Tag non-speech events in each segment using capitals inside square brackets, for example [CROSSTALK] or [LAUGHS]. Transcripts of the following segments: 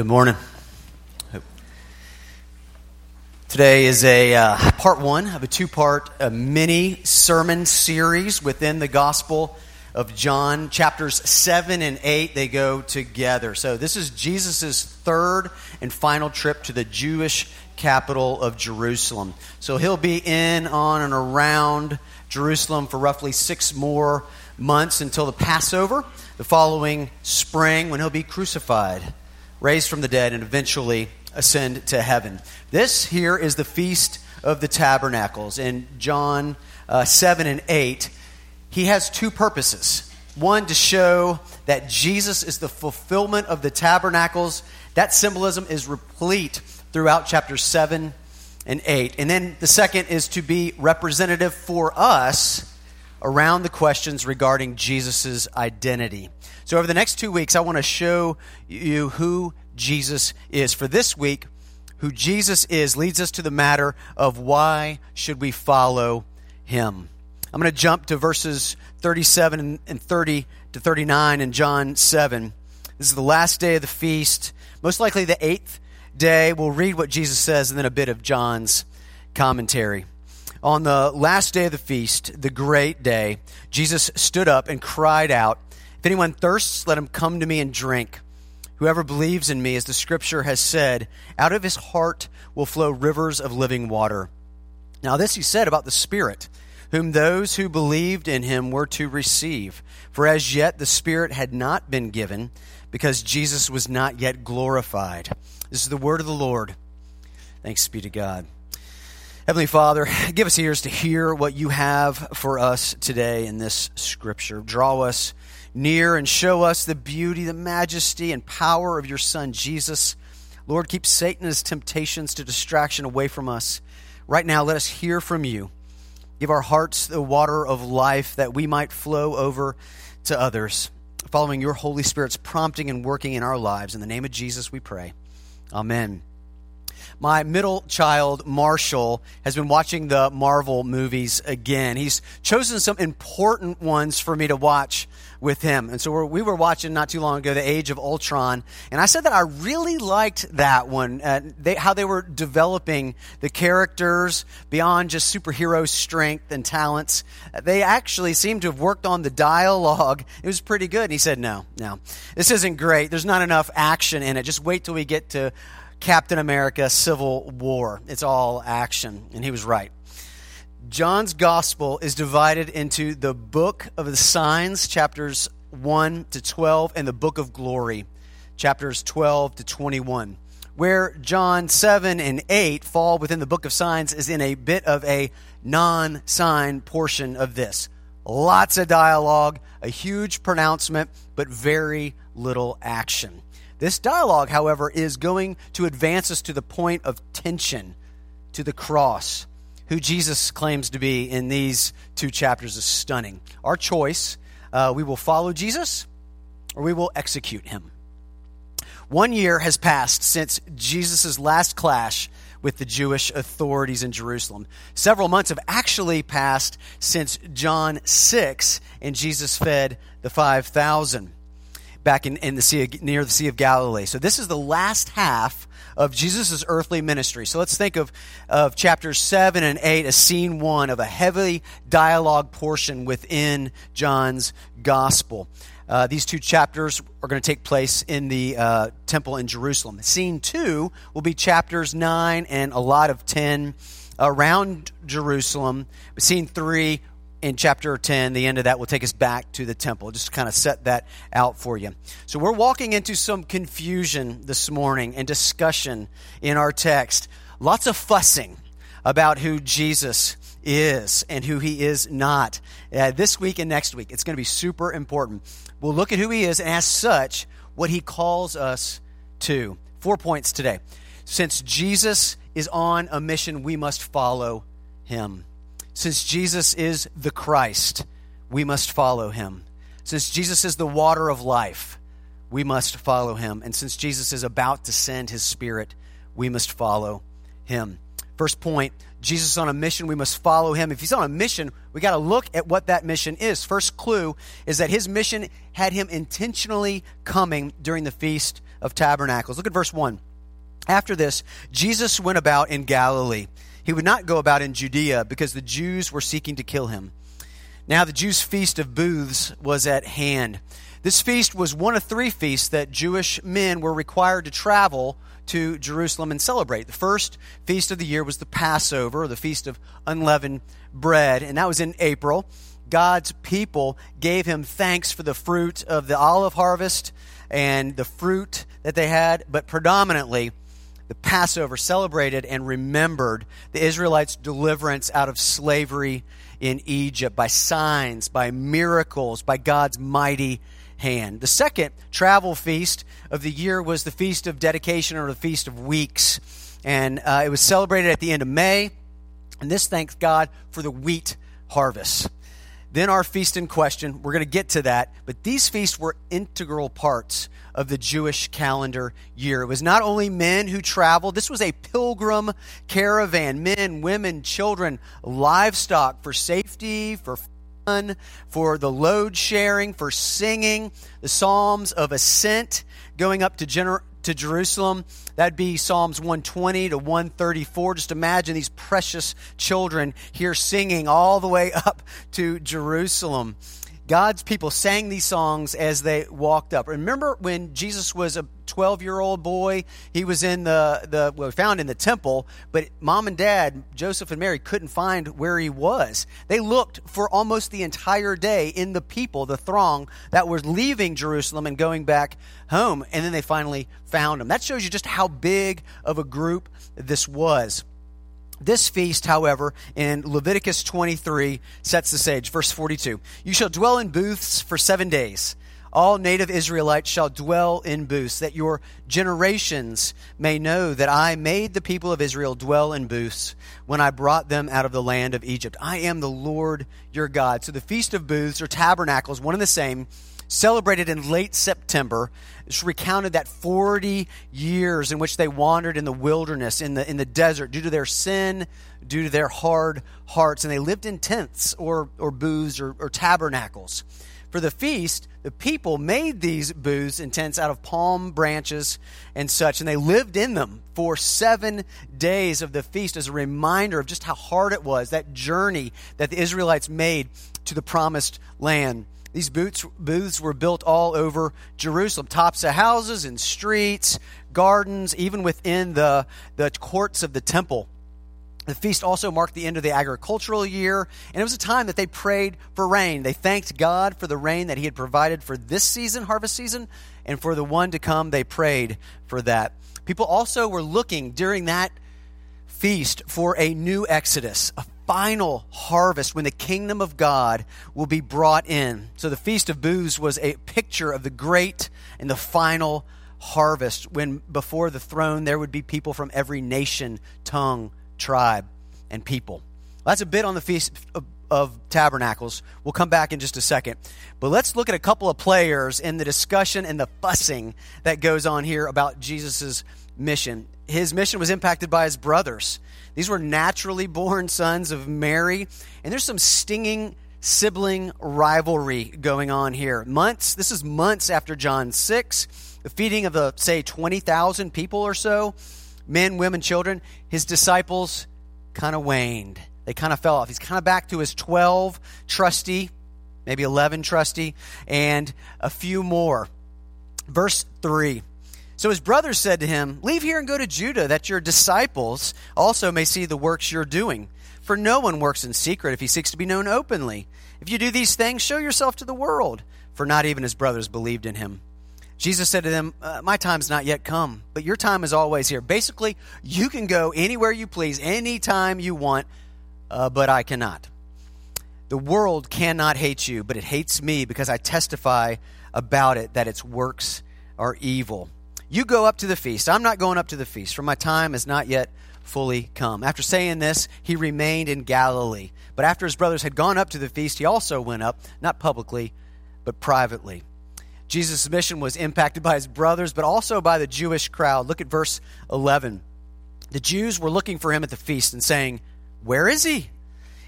Good morning. Today is a uh, part one of a two part mini sermon series within the Gospel of John. Chapters 7 and 8, they go together. So, this is Jesus' third and final trip to the Jewish capital of Jerusalem. So, he'll be in, on, and around Jerusalem for roughly six more months until the Passover, the following spring, when he'll be crucified, raised from the dead, and eventually ascend to heaven. This here is the Feast of the Tabernacles. In John uh, 7 and 8, he has two purposes. One, to show that Jesus is the fulfillment of the tabernacles. That symbolism is replete throughout chapter 7 and 8. And then the second is to be representative for us around the questions regarding Jesus' identity. So, over the next two weeks, I want to show you who Jesus is. For this week, who Jesus is leads us to the matter of why should we follow him. I'm going to jump to verses 37 and 30 to 39 in John 7. This is the last day of the feast, most likely the eighth day. We'll read what Jesus says and then a bit of John's commentary. On the last day of the feast, the great day, Jesus stood up and cried out, If anyone thirsts, let him come to me and drink. Whoever believes in me, as the scripture has said, out of his heart will flow rivers of living water. Now, this he said about the Spirit whom those who believed in him were to receive. For as yet the Spirit had not been given, because Jesus was not yet glorified. This is the word of the Lord. Thanks be to God. Heavenly Father, [LAUGHS] give us ears to hear what you have for us today in this scripture. Draw us near and show us the beauty, the majesty, and power of your Son, Jesus. Lord, keep Satan's temptations to distraction away from us. Right now, let us hear from you. Give our hearts the water of life that we might flow over to others, following your Holy Spirit's prompting and working in our lives. In the name of Jesus, we pray. Amen. My middle child, Marshall, has been watching the Marvel movies again. He's chosen some important ones for me to watch with him. And so we're, we were watching not too long ago The Age of Ultron, and I said that I really liked that one. Uh, they, how they were developing the characters beyond just superhero strength and talents. They actually seemed to have worked on the dialogue. It was pretty good. And he said, "No, no, this isn't great. There's not enough action in it. Just wait till we get to." Captain America Civil War. It's all action. And he was right. John's gospel is divided into the book of the signs, chapters 1 to 12, and the book of glory, chapters 12 to 21. Where John 7 and 8 fall within the book of signs is in a bit of a non sign portion of this. Lots of dialogue, a huge pronouncement, but very little action. This dialogue, however, is going to advance us to the point of tension, to the cross who Jesus claims to be in these two chapters is stunning. Our choice uh, we will follow Jesus or we will execute him. One year has passed since Jesus' last clash with the Jewish authorities in Jerusalem. Several months have actually passed since John 6 and Jesus fed the 5,000 back in, in the sea of, near the Sea of Galilee. So this is the last half of Jesus' earthly ministry. So let's think of, of chapters 7 and 8 as scene one of a heavy dialogue portion within John's gospel. Uh, these two chapters are going to take place in the uh, temple in Jerusalem. Scene two will be chapters 9 and a lot of 10 around Jerusalem. Scene three in chapter 10, the end of that will take us back to the temple. Just to kind of set that out for you. So we're walking into some confusion this morning and discussion in our text. Lots of fussing about who Jesus is and who he is not. Uh, this week and next week, it's going to be super important. We'll look at who he is and, as such, what he calls us to. Four points today. Since Jesus is on a mission, we must follow him. Since Jesus is the Christ, we must follow him. Since Jesus is the water of life, we must follow him. And since Jesus is about to send his spirit, we must follow him. First point Jesus on a mission, we must follow him. If he's on a mission, we got to look at what that mission is. First clue is that his mission had him intentionally coming during the Feast of Tabernacles. Look at verse 1. After this, Jesus went about in Galilee. He would not go about in Judea because the Jews were seeking to kill him. Now, the Jews' feast of booths was at hand. This feast was one of three feasts that Jewish men were required to travel to Jerusalem and celebrate. The first feast of the year was the Passover, the feast of unleavened bread, and that was in April. God's people gave him thanks for the fruit of the olive harvest and the fruit that they had, but predominantly the Passover celebrated and remembered the Israelites' deliverance out of slavery in Egypt by signs, by miracles, by God's mighty hand. The second travel feast of the year was the Feast of Dedication or the Feast of Weeks. And uh, it was celebrated at the end of May. And this thanks God for the wheat harvest. Then our feast in question, we're going to get to that, but these feasts were integral parts of the Jewish calendar year. It was not only men who traveled, this was a pilgrim caravan men, women, children, livestock for safety, for fun, for the load sharing, for singing, the Psalms of Ascent going up to, Gener- to Jerusalem. That'd be Psalms 120 to 134. Just imagine these precious children here singing all the way up to Jerusalem. God's people sang these songs as they walked up. Remember when Jesus was a 12 year old boy? He was in the, the well, found in the temple, but mom and dad, Joseph and Mary, couldn't find where he was. They looked for almost the entire day in the people, the throng that was leaving Jerusalem and going back home. And then they finally found him. That shows you just how big of a group this was. This feast, however, in Leviticus 23 sets the stage. Verse 42 You shall dwell in booths for seven days. All native Israelites shall dwell in booths, that your generations may know that I made the people of Israel dwell in booths when I brought them out of the land of Egypt. I am the Lord your God. So the Feast of Booths or Tabernacles, one and the same, celebrated in late September. It's recounted that 40 years in which they wandered in the wilderness, in the, in the desert, due to their sin, due to their hard hearts. And they lived in tents or, or booths or, or tabernacles. For the feast, the people made these booths and tents out of palm branches and such, and they lived in them for seven days of the feast as a reminder of just how hard it was, that journey that the Israelites made to the promised land. These booths, booths were built all over Jerusalem, tops of houses and streets, gardens, even within the, the courts of the temple. The feast also marked the end of the agricultural year, and it was a time that they prayed for rain. They thanked God for the rain that He had provided for this season, harvest season, and for the one to come, they prayed for that. People also were looking during that feast for a new exodus, a final harvest when the kingdom of God will be brought in. So the Feast of Booths was a picture of the great and the final harvest when before the throne there would be people from every nation, tongue, tribe, and people. That's a bit on the Feast of, of Tabernacles. We'll come back in just a second. But let's look at a couple of players in the discussion and the fussing that goes on here about Jesus' mission. His mission was impacted by his brothers. These were naturally born sons of Mary, and there's some stinging sibling rivalry going on here. Months, this is months after John 6, the feeding of the, say, 20,000 people or so, men, women, children. His disciples kind of waned. They kind of fell off. He's kind of back to his 12 trusty, maybe 11 trusty, and a few more. Verse 3. So his brothers said to him, Leave here and go to Judah, that your disciples also may see the works you're doing. For no one works in secret if he seeks to be known openly. If you do these things, show yourself to the world. For not even his brothers believed in him. Jesus said to them, uh, My time's not yet come, but your time is always here. Basically, you can go anywhere you please, anytime you want, uh, but I cannot. The world cannot hate you, but it hates me because I testify about it that its works are evil. You go up to the feast. I'm not going up to the feast, for my time is not yet fully come. After saying this, he remained in Galilee. But after his brothers had gone up to the feast, he also went up, not publicly, but privately. Jesus' mission was impacted by his brothers, but also by the Jewish crowd. Look at verse 11. The Jews were looking for him at the feast and saying, Where is he?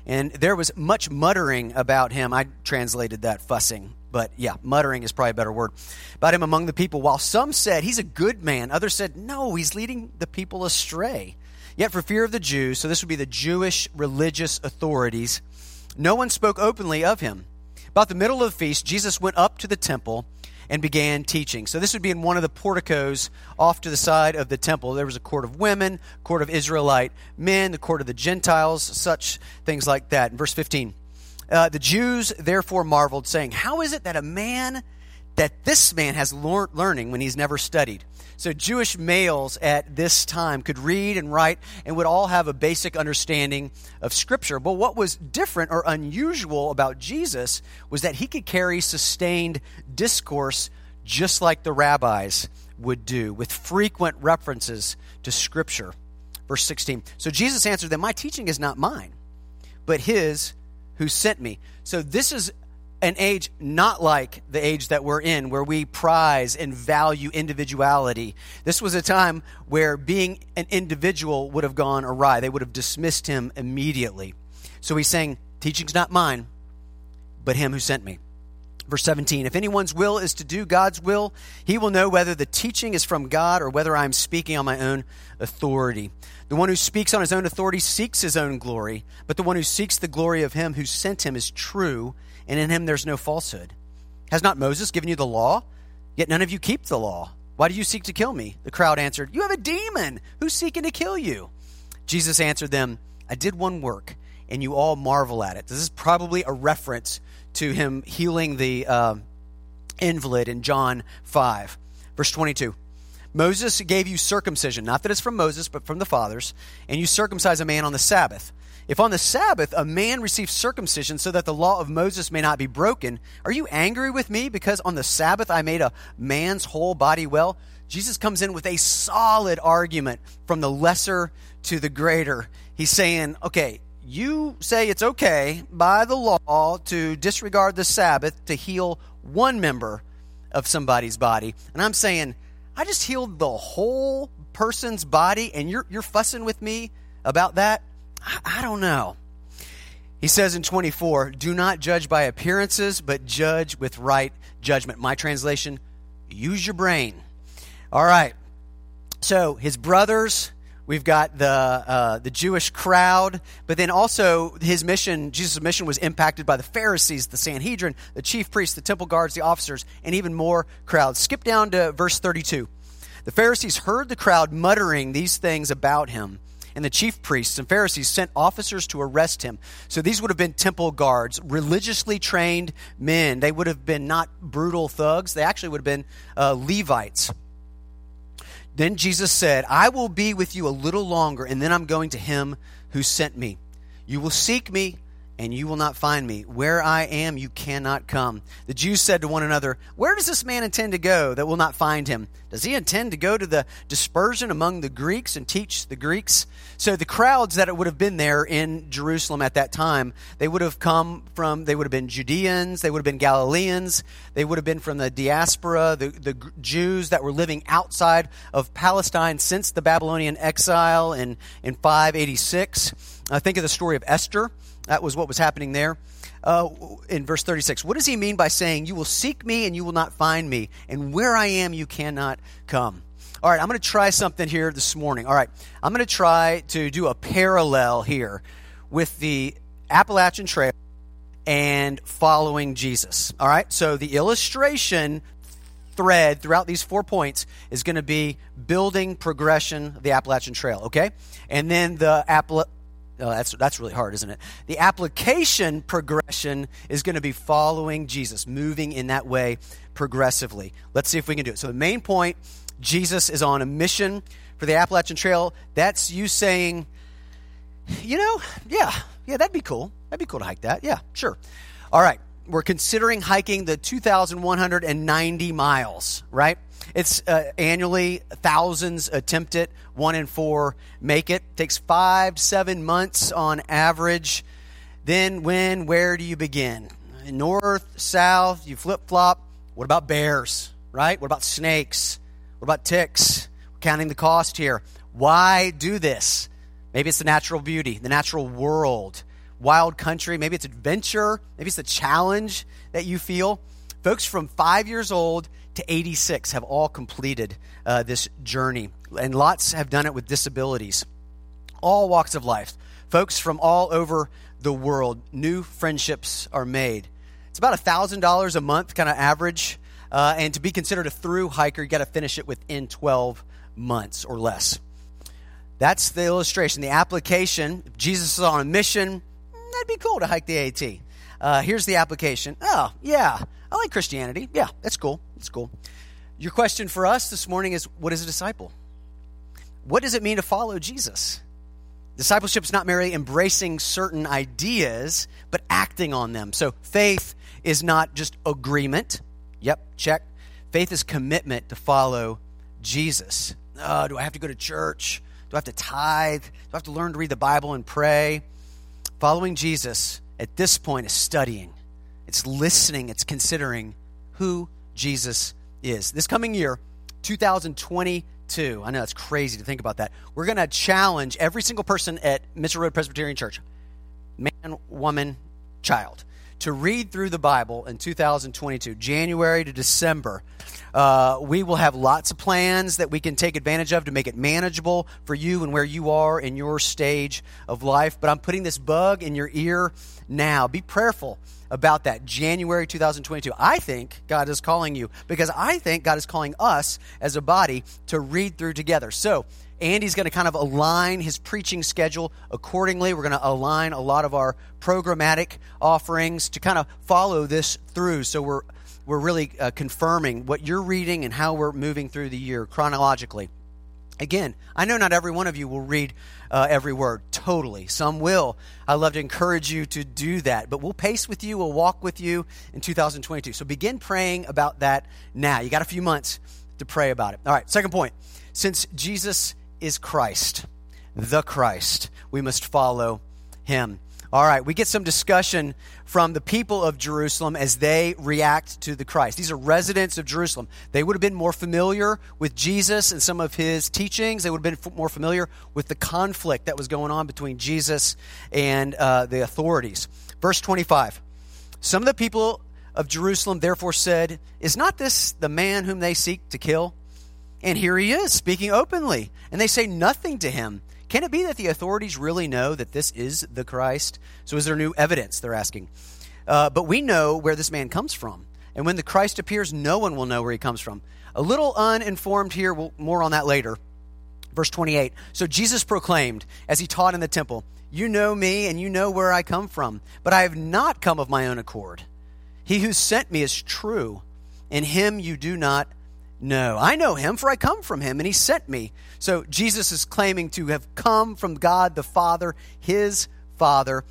And there was much muttering about him. I translated that fussing. But yeah, muttering is probably a better word. About him among the people, while some said he's a good man, others said no, he's leading the people astray. Yet for fear of the Jews, so this would be the Jewish religious authorities, no one spoke openly of him. About the middle of the feast, Jesus went up to the temple and began teaching. So this would be in one of the porticos off to the side of the temple. There was a court of women, court of Israelite men, the court of the Gentiles, such things like that. In verse 15, uh, the Jews therefore marveled, saying, How is it that a man, that this man has learning when he's never studied? So Jewish males at this time could read and write and would all have a basic understanding of Scripture. But what was different or unusual about Jesus was that he could carry sustained discourse just like the rabbis would do, with frequent references to Scripture. Verse 16. So Jesus answered them, My teaching is not mine, but his who sent me. So this is an age not like the age that we're in, where we prize and value individuality. This was a time where being an individual would have gone awry. They would have dismissed him immediately. So he's saying, Teaching's not mine, but him who sent me. Verse 17 If anyone's will is to do God's will, he will know whether the teaching is from God or whether I'm speaking on my own authority. The one who speaks on his own authority seeks his own glory, but the one who seeks the glory of him who sent him is true and in him there's no falsehood. Has not Moses given you the law? Yet none of you keep the law. Why do you seek to kill me? The crowd answered, You have a demon. Who's seeking to kill you? Jesus answered them, I did one work, and you all marvel at it. This is probably a reference to him healing the uh, invalid in John 5. Verse 22. Moses gave you circumcision, not that it's from Moses, but from the fathers, and you circumcise a man on the Sabbath. If on the Sabbath a man receives circumcision so that the law of Moses may not be broken, are you angry with me because on the Sabbath I made a man's whole body well? Jesus comes in with a solid argument from the lesser to the greater. He's saying, okay, you say it's okay by the law to disregard the Sabbath to heal one member of somebody's body. And I'm saying, I just healed the whole person's body and you're, you're fussing with me about that? I don't know. He says in 24, do not judge by appearances, but judge with right judgment. My translation, use your brain. All right. So his brothers, we've got the, uh, the Jewish crowd, but then also his mission, Jesus' mission was impacted by the Pharisees, the Sanhedrin, the chief priests, the temple guards, the officers, and even more crowds. Skip down to verse 32. The Pharisees heard the crowd muttering these things about him and the chief priests and Pharisees sent officers to arrest him. So these would have been temple guards, religiously trained men. They would have been not brutal thugs, they actually would have been uh, Levites. Then Jesus said, I will be with you a little longer, and then I'm going to him who sent me. You will seek me, and you will not find me. Where I am, you cannot come. The Jews said to one another, Where does this man intend to go that will not find him? Does he intend to go to the dispersion among the Greeks and teach the Greeks? So the crowds that would have been there in Jerusalem at that time, they would have come from, they would have been Judeans, they would have been Galileans, they would have been from the diaspora, the, the Jews that were living outside of Palestine since the Babylonian exile in, in 586. I uh, think of the story of Esther that was what was happening there. Uh, in verse 36, what does he mean by saying, You will seek me and you will not find me, and where I am you cannot come? All right, I'm going to try something here this morning. All right, I'm going to try to do a parallel here with the Appalachian Trail and following Jesus. All right, so the illustration thread throughout these four points is going to be building progression of the Appalachian Trail, okay? And then the Appalachian Oh, that's, that's really hard, isn't it? The application progression is going to be following Jesus, moving in that way progressively. Let's see if we can do it. So, the main point Jesus is on a mission for the Appalachian Trail. That's you saying, you know, yeah, yeah, that'd be cool. That'd be cool to hike that. Yeah, sure. All right. We're considering hiking the 2,190 miles, right? It's uh, annually thousands attempt it, one in four make it. Takes five, seven months on average. Then, when, where do you begin? North, south, you flip flop. What about bears, right? What about snakes? What about ticks? We're counting the cost here. Why do this? Maybe it's the natural beauty, the natural world, wild country. Maybe it's adventure. Maybe it's the challenge that you feel. Folks from five years old to 86 have all completed uh, this journey, and lots have done it with disabilities. All walks of life. Folks from all over the world, new friendships are made. It's about $1,000 a month, kind of average. Uh, and to be considered a through hiker, you got to finish it within 12 months or less. That's the illustration. The application, Jesus is on a mission, that'd be cool to hike the AT. Uh, here's the application. Oh, yeah, I like Christianity. Yeah, that's cool. That's cool. Your question for us this morning is what is a disciple? What does it mean to follow Jesus? Discipleship is not merely embracing certain ideas, but acting on them. So faith is not just agreement. Yep, check. Faith is commitment to follow Jesus. Oh, do I have to go to church? Do I have to tithe? Do I have to learn to read the Bible and pray? Following Jesus at this point is studying, it's listening, it's considering who Jesus is. This coming year, 2022, I know it's crazy to think about that. We're going to challenge every single person at Mitchell Road Presbyterian Church man, woman, child to read through the Bible in 2022, January to December. Uh, we will have lots of plans that we can take advantage of to make it manageable for you and where you are in your stage of life. But I'm putting this bug in your ear now. Be prayerful about that. January 2022. I think God is calling you because I think God is calling us as a body to read through together. So, Andy's going to kind of align his preaching schedule accordingly. We're going to align a lot of our programmatic offerings to kind of follow this through. So we're we're really uh, confirming what you're reading and how we're moving through the year chronologically. Again, I know not every one of you will read uh, every word totally. Some will. I love to encourage you to do that. But we'll pace with you, we'll walk with you in 2022. So begin praying about that now. You got a few months to pray about it. All right, second point. Since Jesus is Christ, the Christ. We must follow him. All right, we get some discussion from the people of Jerusalem as they react to the Christ. These are residents of Jerusalem. They would have been more familiar with Jesus and some of his teachings. They would have been more familiar with the conflict that was going on between Jesus and uh, the authorities. Verse 25 Some of the people of Jerusalem therefore said, Is not this the man whom they seek to kill? And here he is speaking openly, and they say nothing to him. Can it be that the authorities really know that this is the Christ? So, is there new evidence? They're asking. Uh, but we know where this man comes from. And when the Christ appears, no one will know where he comes from. A little uninformed here, we'll, more on that later. Verse 28. So Jesus proclaimed, as he taught in the temple, You know me, and you know where I come from, but I have not come of my own accord. He who sent me is true, and him you do not no, I know him, for I come from him, and he sent me. So Jesus is claiming to have come from God the Father, his Father.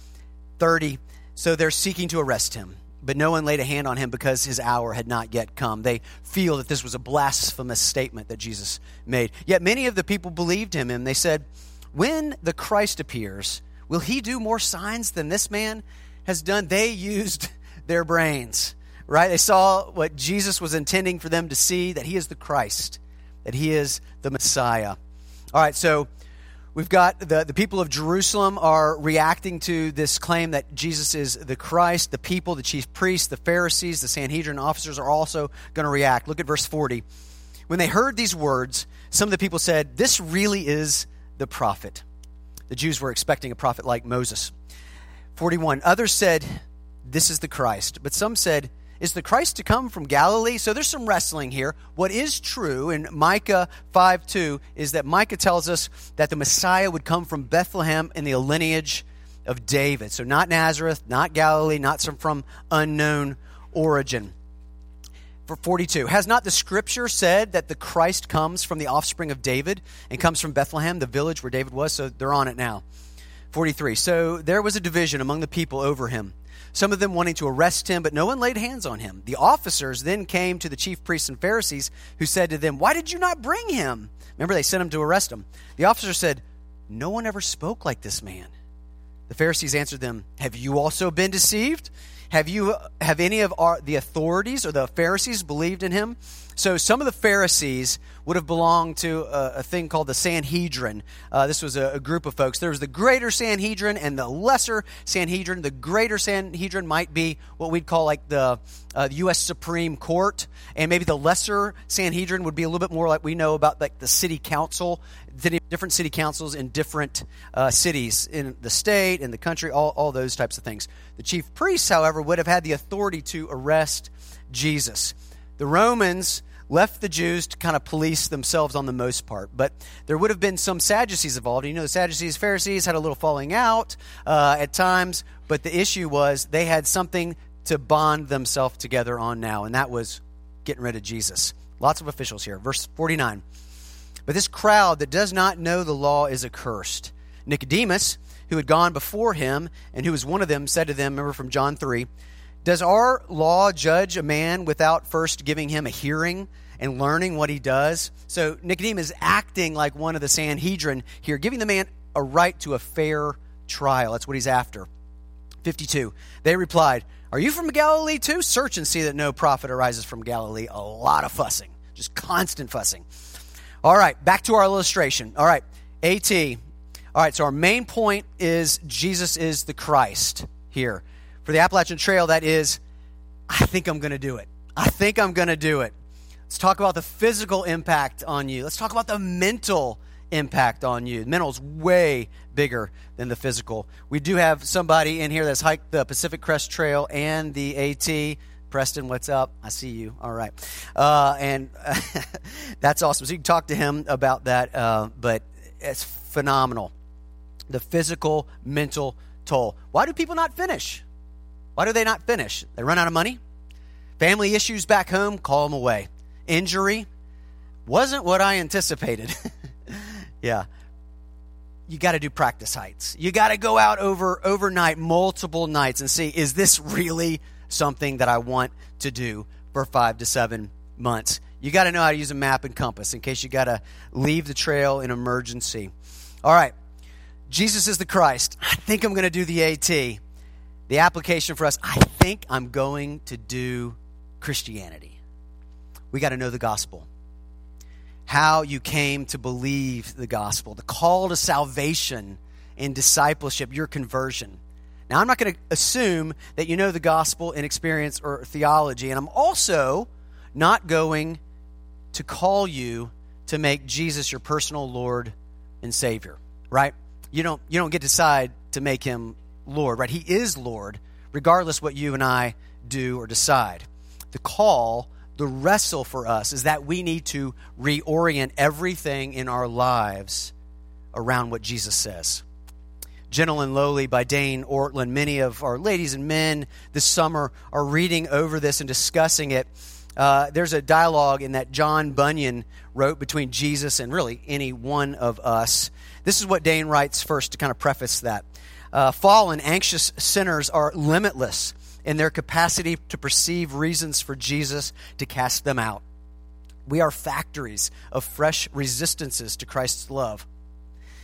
30. So they're seeking to arrest him, but no one laid a hand on him because his hour had not yet come. They feel that this was a blasphemous statement that Jesus made. Yet many of the people believed him, and they said, When the Christ appears, will he do more signs than this man has done? They [LAUGHS] used their brains right? They saw what Jesus was intending for them to see that he is the Christ, that he is the Messiah. All right, so we've got the, the people of Jerusalem are reacting to this claim that Jesus is the Christ. The people, the chief priests, the Pharisees, the Sanhedrin officers are also going to react. Look at verse 40. When they heard these words, some of the people said, This really is the prophet. The Jews were expecting a prophet like Moses. 41. Others said, This is the Christ. But some said, is the Christ to come from Galilee? So there's some wrestling here. What is true in Micah 5 2 is that Micah tells us that the Messiah would come from Bethlehem in the lineage of David. So not Nazareth, not Galilee, not some from unknown origin. For 42, has not the scripture said that the Christ comes from the offspring of David and comes from Bethlehem, the village where David was? So they're on it now. 43, so there was a division among the people over him some of them wanting to arrest him, but no one laid hands on him. The officers then came to the chief priests and Pharisees, who said to them, Why did you not bring him? Remember, they sent him to arrest him. The officer said, No one ever spoke like this man. The Pharisees answered them, Have you also been deceived? Have you have any of our, the authorities or the Pharisees believed in him? So some of the Pharisees would have belonged to a, a thing called the Sanhedrin. Uh, this was a, a, group of folks. There was the greater Sanhedrin and the lesser Sanhedrin. The greater Sanhedrin might be what we'd call like the, uh, the U.S. Supreme Court, and maybe the lesser Sanhedrin would be a little bit more like we know about like the city council, different city councils in different uh, cities in the state, in the country, all, all those types of things. The chief priests, however, would have had the authority to arrest Jesus. The Romans left the Jews to kind of police themselves on the most part. But there would have been some Sadducees involved. You know, the Sadducees, Pharisees had a little falling out uh, at times, but the issue was they had something to bond themselves together on now, and that was getting rid of Jesus. Lots of officials here. Verse 49. But this crowd that does not know the law is accursed. Nicodemus, who had gone before him and who was one of them, said to them, remember from John 3, Does our law judge a man without first giving him a hearing and learning what he does. So Nicodemus is acting like one of the Sanhedrin here, giving the man a right to a fair trial. That's what he's after. 52. They replied, Are you from Galilee too? Search and see that no prophet arises from Galilee. A lot of fussing, just constant fussing. All right, back to our illustration. All right, AT. All right, so our main point is Jesus is the Christ here. For the Appalachian Trail, that is, I think I'm going to do it. I think I'm going to do it. Let's talk about the physical impact on you. Let's talk about the mental impact on you. Mental is way bigger than the physical. We do have somebody in here that's hiked the Pacific Crest Trail and the AT. Preston, what's up? I see you. All right. Uh, and [LAUGHS] that's awesome. So you can talk to him about that, uh, but it's phenomenal. The physical, mental toll. Why do people not finish? Why do they not finish? They run out of money? Family issues back home, call them away injury wasn't what I anticipated. [LAUGHS] yeah. You got to do practice heights. You got to go out over overnight multiple nights and see is this really something that I want to do for 5 to 7 months. You got to know how to use a map and compass in case you got to leave the trail in emergency. All right. Jesus is the Christ. I think I'm going to do the AT. The application for us, I think I'm going to do Christianity we got to know the gospel. How you came to believe the gospel, the call to salvation in discipleship, your conversion. Now, I'm not going to assume that you know the gospel in experience or theology, and I'm also not going to call you to make Jesus your personal Lord and Savior, right? You don't, you don't get to decide to make him Lord, right? He is Lord, regardless what you and I do or decide. The call the wrestle for us is that we need to reorient everything in our lives around what Jesus says. Gentle and Lowly by Dane Ortlund. Many of our ladies and men this summer are reading over this and discussing it. Uh, there's a dialogue in that John Bunyan wrote between Jesus and really any one of us. This is what Dane writes first to kind of preface that. Uh, fallen, anxious sinners are limitless in their capacity to perceive reasons for Jesus to cast them out. We are factories of fresh resistances to Christ's love.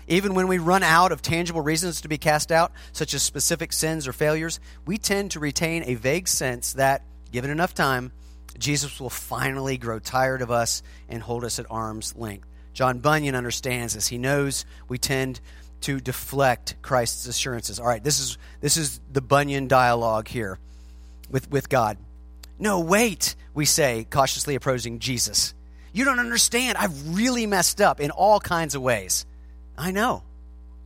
Even when we run out of tangible reasons to be cast out, such as specific sins or failures, we tend to retain a vague sense that, given enough time, Jesus will finally grow tired of us and hold us at arm's length. John Bunyan understands this. He knows we tend to deflect Christ's assurances. All right, this is this is the Bunyan dialogue here with, with God. No, wait, we say, cautiously approaching Jesus. You don't understand. I've really messed up in all kinds of ways. I know,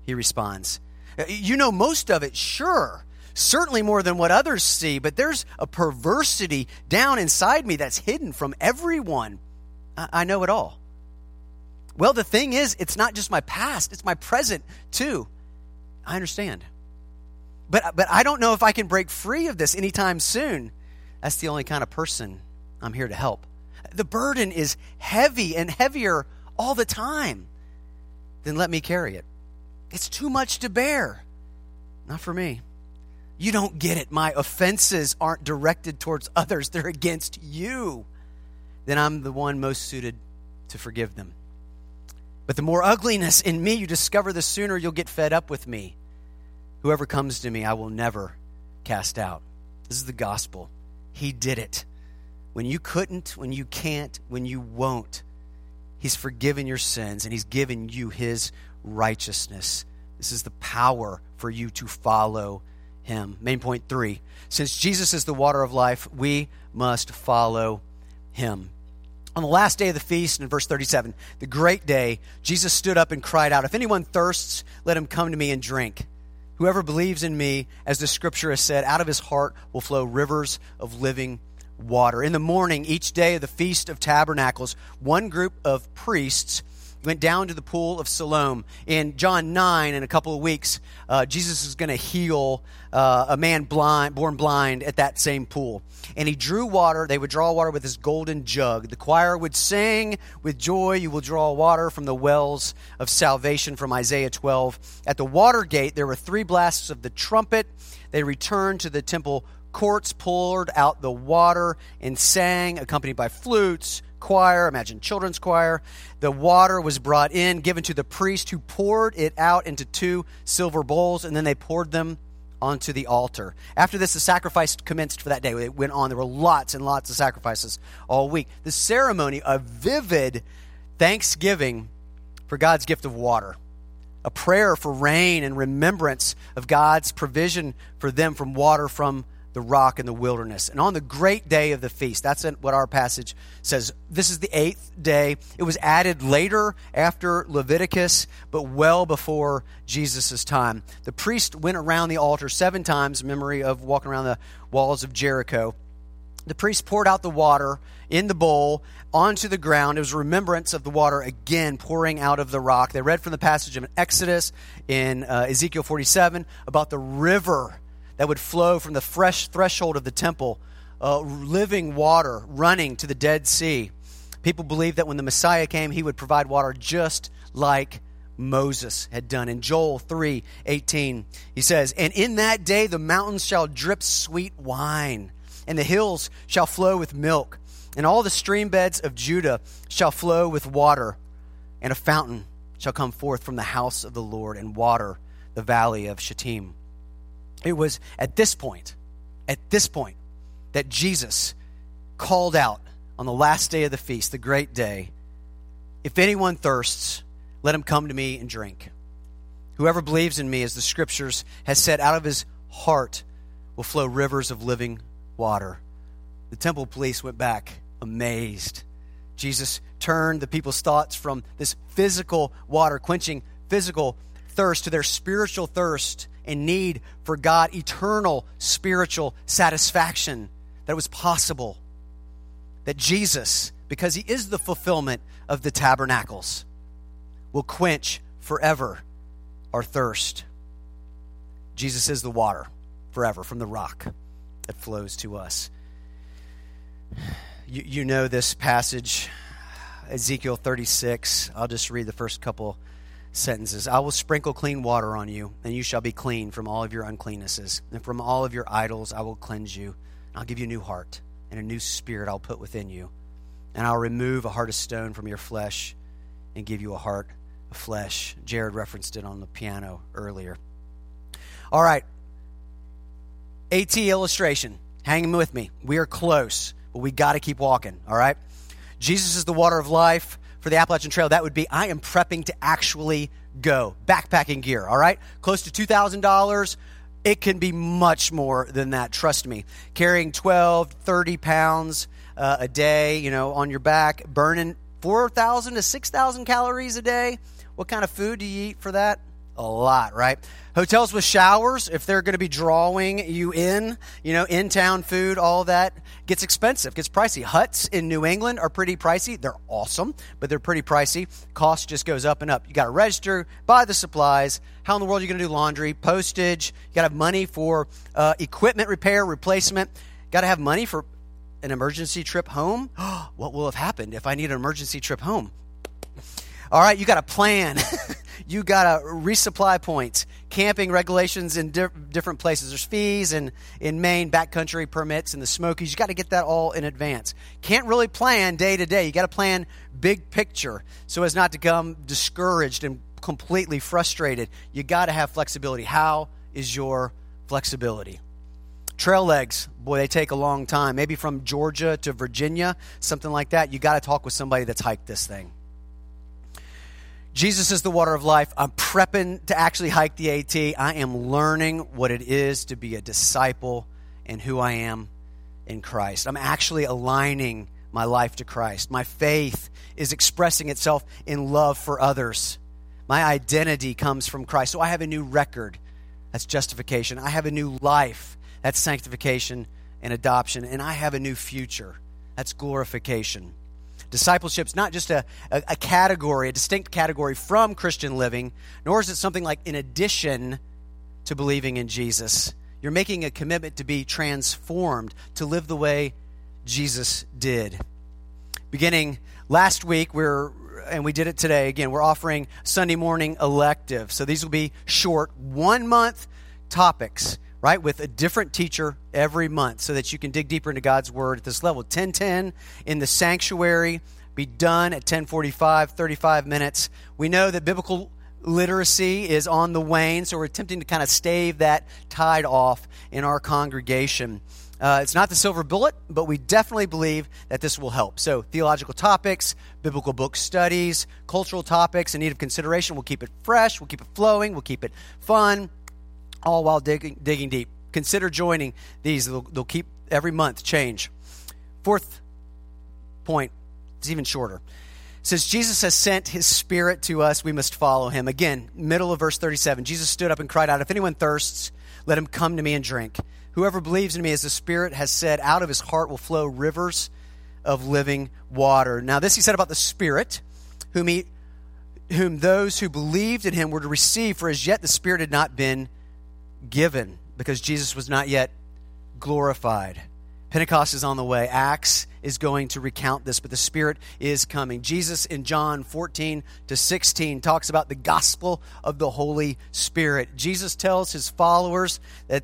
he responds. Uh, you know most of it, sure. Certainly more than what others see, but there's a perversity down inside me that's hidden from everyone. I, I know it all. Well, the thing is, it's not just my past, it's my present too. I understand. But, but I don't know if I can break free of this anytime soon. That's the only kind of person I'm here to help. The burden is heavy and heavier all the time. Then let me carry it. It's too much to bear. Not for me. You don't get it. My offenses aren't directed towards others, they're against you. Then I'm the one most suited to forgive them. But the more ugliness in me you discover, the sooner you'll get fed up with me. Whoever comes to me, I will never cast out. This is the gospel. He did it. when you couldn't, when you can't, when you won't. He's forgiven your sins and He's given you His righteousness. This is the power for you to follow Him. Main point three since Jesus is the water of life, we must follow Him. On the last day of the feast, in verse 37, the great day, Jesus stood up and cried out, If anyone thirsts, let him come to me and drink. Whoever believes in me, as the scripture has said, out of his heart will flow rivers of living water. In the morning, each day of the Feast of Tabernacles, one group of priests went down to the pool of Siloam. In John 9, in a couple of weeks, uh, Jesus is going to heal uh, a man blind, born blind at that same pool. And he drew water. They would draw water with his golden jug. The choir would sing with joy, You will draw water from the wells of salvation from Isaiah 12. At the water gate, there were three blasts of the trumpet. They returned to the temple courts, poured out the water, and sang, accompanied by flutes choir, imagine children's choir. The water was brought in, given to the priest who poured it out into two silver bowls, and then they poured them onto the altar. After this, the sacrifice commenced for that day. It went on. There were lots and lots of sacrifices all week. The ceremony, a vivid thanksgiving for God's gift of water, a prayer for rain and remembrance of God's provision for them from water from the rock in the wilderness. And on the great day of the feast, that's what our passage says. This is the eighth day. It was added later after Leviticus, but well before Jesus' time. The priest went around the altar seven times, memory of walking around the walls of Jericho. The priest poured out the water in the bowl onto the ground. It was remembrance of the water again pouring out of the rock. They read from the passage of Exodus in uh, Ezekiel 47 about the river that would flow from the fresh threshold of the temple, uh, living water running to the Dead Sea. People believed that when the Messiah came, he would provide water just like Moses had done. In Joel 3 18, he says, And in that day the mountains shall drip sweet wine, and the hills shall flow with milk, and all the stream beds of Judah shall flow with water, and a fountain shall come forth from the house of the Lord and water the valley of Shittim. It was at this point, at this point, that Jesus called out on the last day of the feast, the great day, If anyone thirsts, let him come to me and drink. Whoever believes in me, as the scriptures has said, out of his heart will flow rivers of living water. The temple police went back amazed. Jesus turned the people's thoughts from this physical water, quenching physical thirst, to their spiritual thirst and need for God, eternal spiritual satisfaction that was possible. That Jesus, because he is the fulfillment of the tabernacles, will quench forever our thirst. Jesus is the water forever from the rock that flows to us. You, you know this passage, Ezekiel 36. I'll just read the first couple sentences I will sprinkle clean water on you, and you shall be clean from all of your uncleannesses. And from all of your idols I will cleanse you. I'll give you a new heart, and a new spirit I'll put within you. And I'll remove a heart of stone from your flesh and give you a heart of flesh. Jared referenced it on the piano earlier. All right. AT illustration. Hang with me. We are close, but we got to keep walking. All right. Jesus is the water of life for the Appalachian Trail, that would be I am prepping to actually go. Backpacking gear, all right? Close to $2,000. It can be much more than that, trust me. Carrying 12, 30 pounds uh, a day, you know, on your back, burning 4,000 to 6,000 calories a day. What kind of food do you eat for that? A lot, right? Hotels with showers, if they're going to be drawing you in, you know, in town food, all that gets expensive, gets pricey. Huts in New England are pretty pricey. They're awesome, but they're pretty pricey. Cost just goes up and up. You got to register, buy the supplies. How in the world are you going to do laundry? Postage. You got to have money for uh, equipment repair, replacement. Got to have money for an emergency trip home. [GASPS] what will have happened if I need an emergency trip home? All right, you got a plan. [LAUGHS] you got to resupply points, camping regulations in di- different places. There's fees in, in Maine, backcountry permits in the Smokies. You got to get that all in advance. Can't really plan day to day. You got to plan big picture so as not to come discouraged and completely frustrated. You got to have flexibility. How is your flexibility? Trail legs, boy, they take a long time. Maybe from Georgia to Virginia, something like that. You got to talk with somebody that's hiked this thing. Jesus is the water of life. I'm prepping to actually hike the AT. I am learning what it is to be a disciple and who I am in Christ. I'm actually aligning my life to Christ. My faith is expressing itself in love for others. My identity comes from Christ. So I have a new record. That's justification. I have a new life. That's sanctification and adoption. And I have a new future. That's glorification. Discipleship is not just a, a, a, category, a distinct category from Christian living, nor is it something like in addition to believing in Jesus. You're making a commitment to be transformed, to live the way Jesus did. Beginning last week, we're and we did it today again. We're offering Sunday morning elective. So these will be short, one month topics, right, with a different teacher every month so that you can dig deeper into God's Word at this level. 1010 in the sanctuary, be done at 1045, 35 minutes. We know that biblical literacy is on the wane, so we're attempting to kind of stave that tide off in our congregation. Uh, it's not the silver bullet, but we definitely believe that this will help. So, theological topics, biblical book studies, cultural topics in need of consideration. We'll keep it fresh, we'll keep it flowing, we'll keep it fun, all while digging, digging deep. Consider joining these, they'll, they'll keep every month change. Fourth point, it's even shorter. Since Jesus has sent his spirit to us, we must follow him. Again, middle of verse 37, Jesus stood up and cried out, If anyone thirsts, let him come to me and drink. Whoever believes in me, as the Spirit has said, out of his heart will flow rivers of living water. Now, this he said about the Spirit, whom, he, whom those who believed in him were to receive, for as yet the Spirit had not been given, because Jesus was not yet glorified. Pentecost is on the way. Acts is going to recount this, but the Spirit is coming. Jesus in John 14 to 16 talks about the gospel of the Holy Spirit. Jesus tells his followers that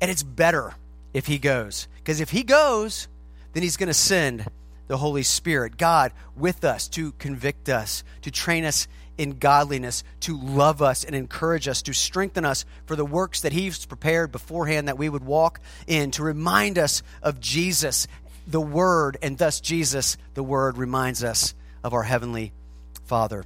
and it's better if he goes. Because if he goes, then he's going to send the Holy Spirit, God with us to convict us, to train us in godliness, to love us and encourage us, to strengthen us for the works that He's prepared beforehand that we would walk in, to remind us of Jesus, the Word, and thus Jesus, the Word, reminds us of our Heavenly Father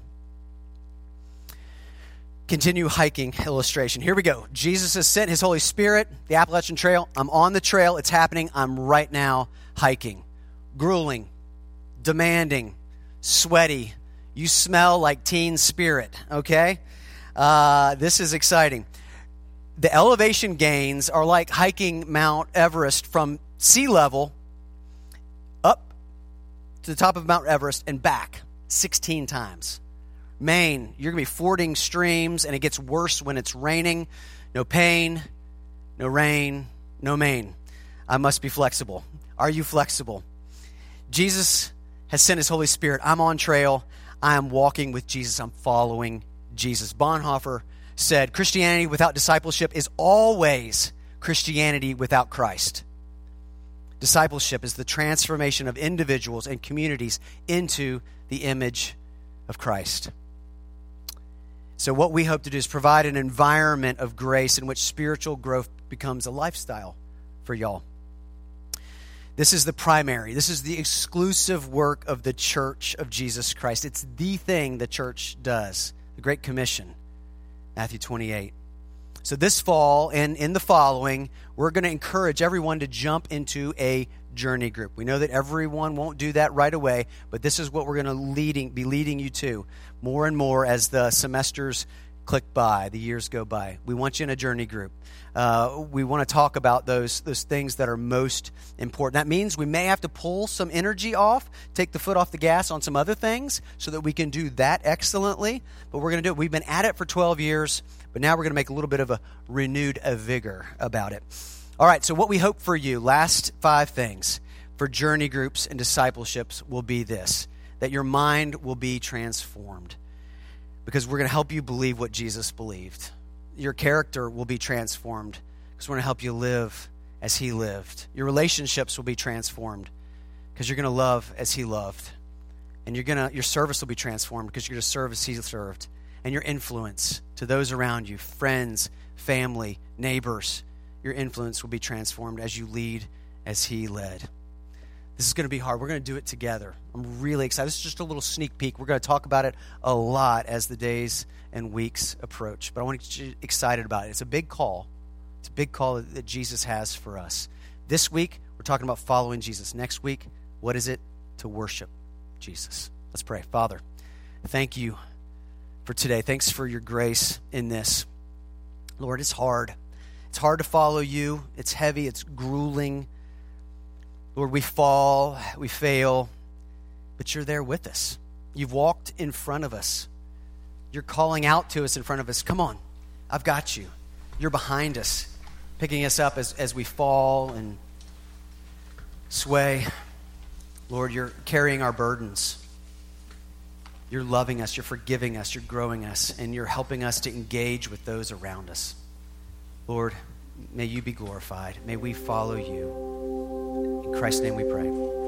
continue hiking illustration. Here we go. Jesus has sent his Holy Spirit, the Appalachian Trail. I'm on the trail. It's happening. I'm right now hiking. Grueling, demanding, sweaty. You smell like teen spirit, okay? Uh, this is exciting. The elevation gains are like hiking Mount Everest from sea level up to the top of Mount Everest and back 16 times. Maine, you're going to be fording streams, and it gets worse when it's raining. No pain, no rain, no Maine. I must be flexible. Are you flexible? Jesus has sent his Holy Spirit. I'm on trail. I am walking with Jesus. I'm following Jesus. Bonhoeffer said Christianity without discipleship is always Christianity without Christ. Discipleship is the transformation of individuals and communities into the image of Christ. So, what we hope to do is provide an environment of grace in which spiritual growth becomes a lifestyle for y'all. This is the primary, this is the exclusive work of the church of Jesus Christ. It's the thing the church does. The Great Commission, Matthew 28. So, this fall and in the following, we're going to encourage everyone to jump into a journey group. We know that everyone won't do that right away, but this is what we're going to leading, be leading you to more and more as the semesters click by, the years go by. We want you in a journey group. Uh, we want to talk about those those things that are most important. That means we may have to pull some energy off, take the foot off the gas on some other things, so that we can do that excellently. But we're going to do it. We've been at it for 12 years, but now we're going to make a little bit of a renewed a vigor about it. All right, so what we hope for you, last five things for journey groups and discipleships will be this that your mind will be transformed because we're going to help you believe what Jesus believed. Your character will be transformed because we're going to help you live as he lived. Your relationships will be transformed because you're going to love as he loved. And you're to your service will be transformed because you're going to serve as he served. And your influence to those around you, friends, family, neighbors, your influence will be transformed as you lead as He led. This is going to be hard. We're going to do it together. I'm really excited. This is just a little sneak peek. We're going to talk about it a lot as the days and weeks approach. But I want to get you excited about it. It's a big call. It's a big call that Jesus has for us. This week, we're talking about following Jesus. Next week, what is it to worship Jesus? Let's pray. Father, thank you for today. Thanks for your grace in this. Lord, it's hard. It's hard to follow you. It's heavy. It's grueling. Lord, we fall, we fail, but you're there with us. You've walked in front of us. You're calling out to us in front of us. Come on, I've got you. You're behind us, picking us up as, as we fall and sway. Lord, you're carrying our burdens. You're loving us, you're forgiving us, you're growing us, and you're helping us to engage with those around us. Lord, may you be glorified. May we follow you. In Christ's name we pray.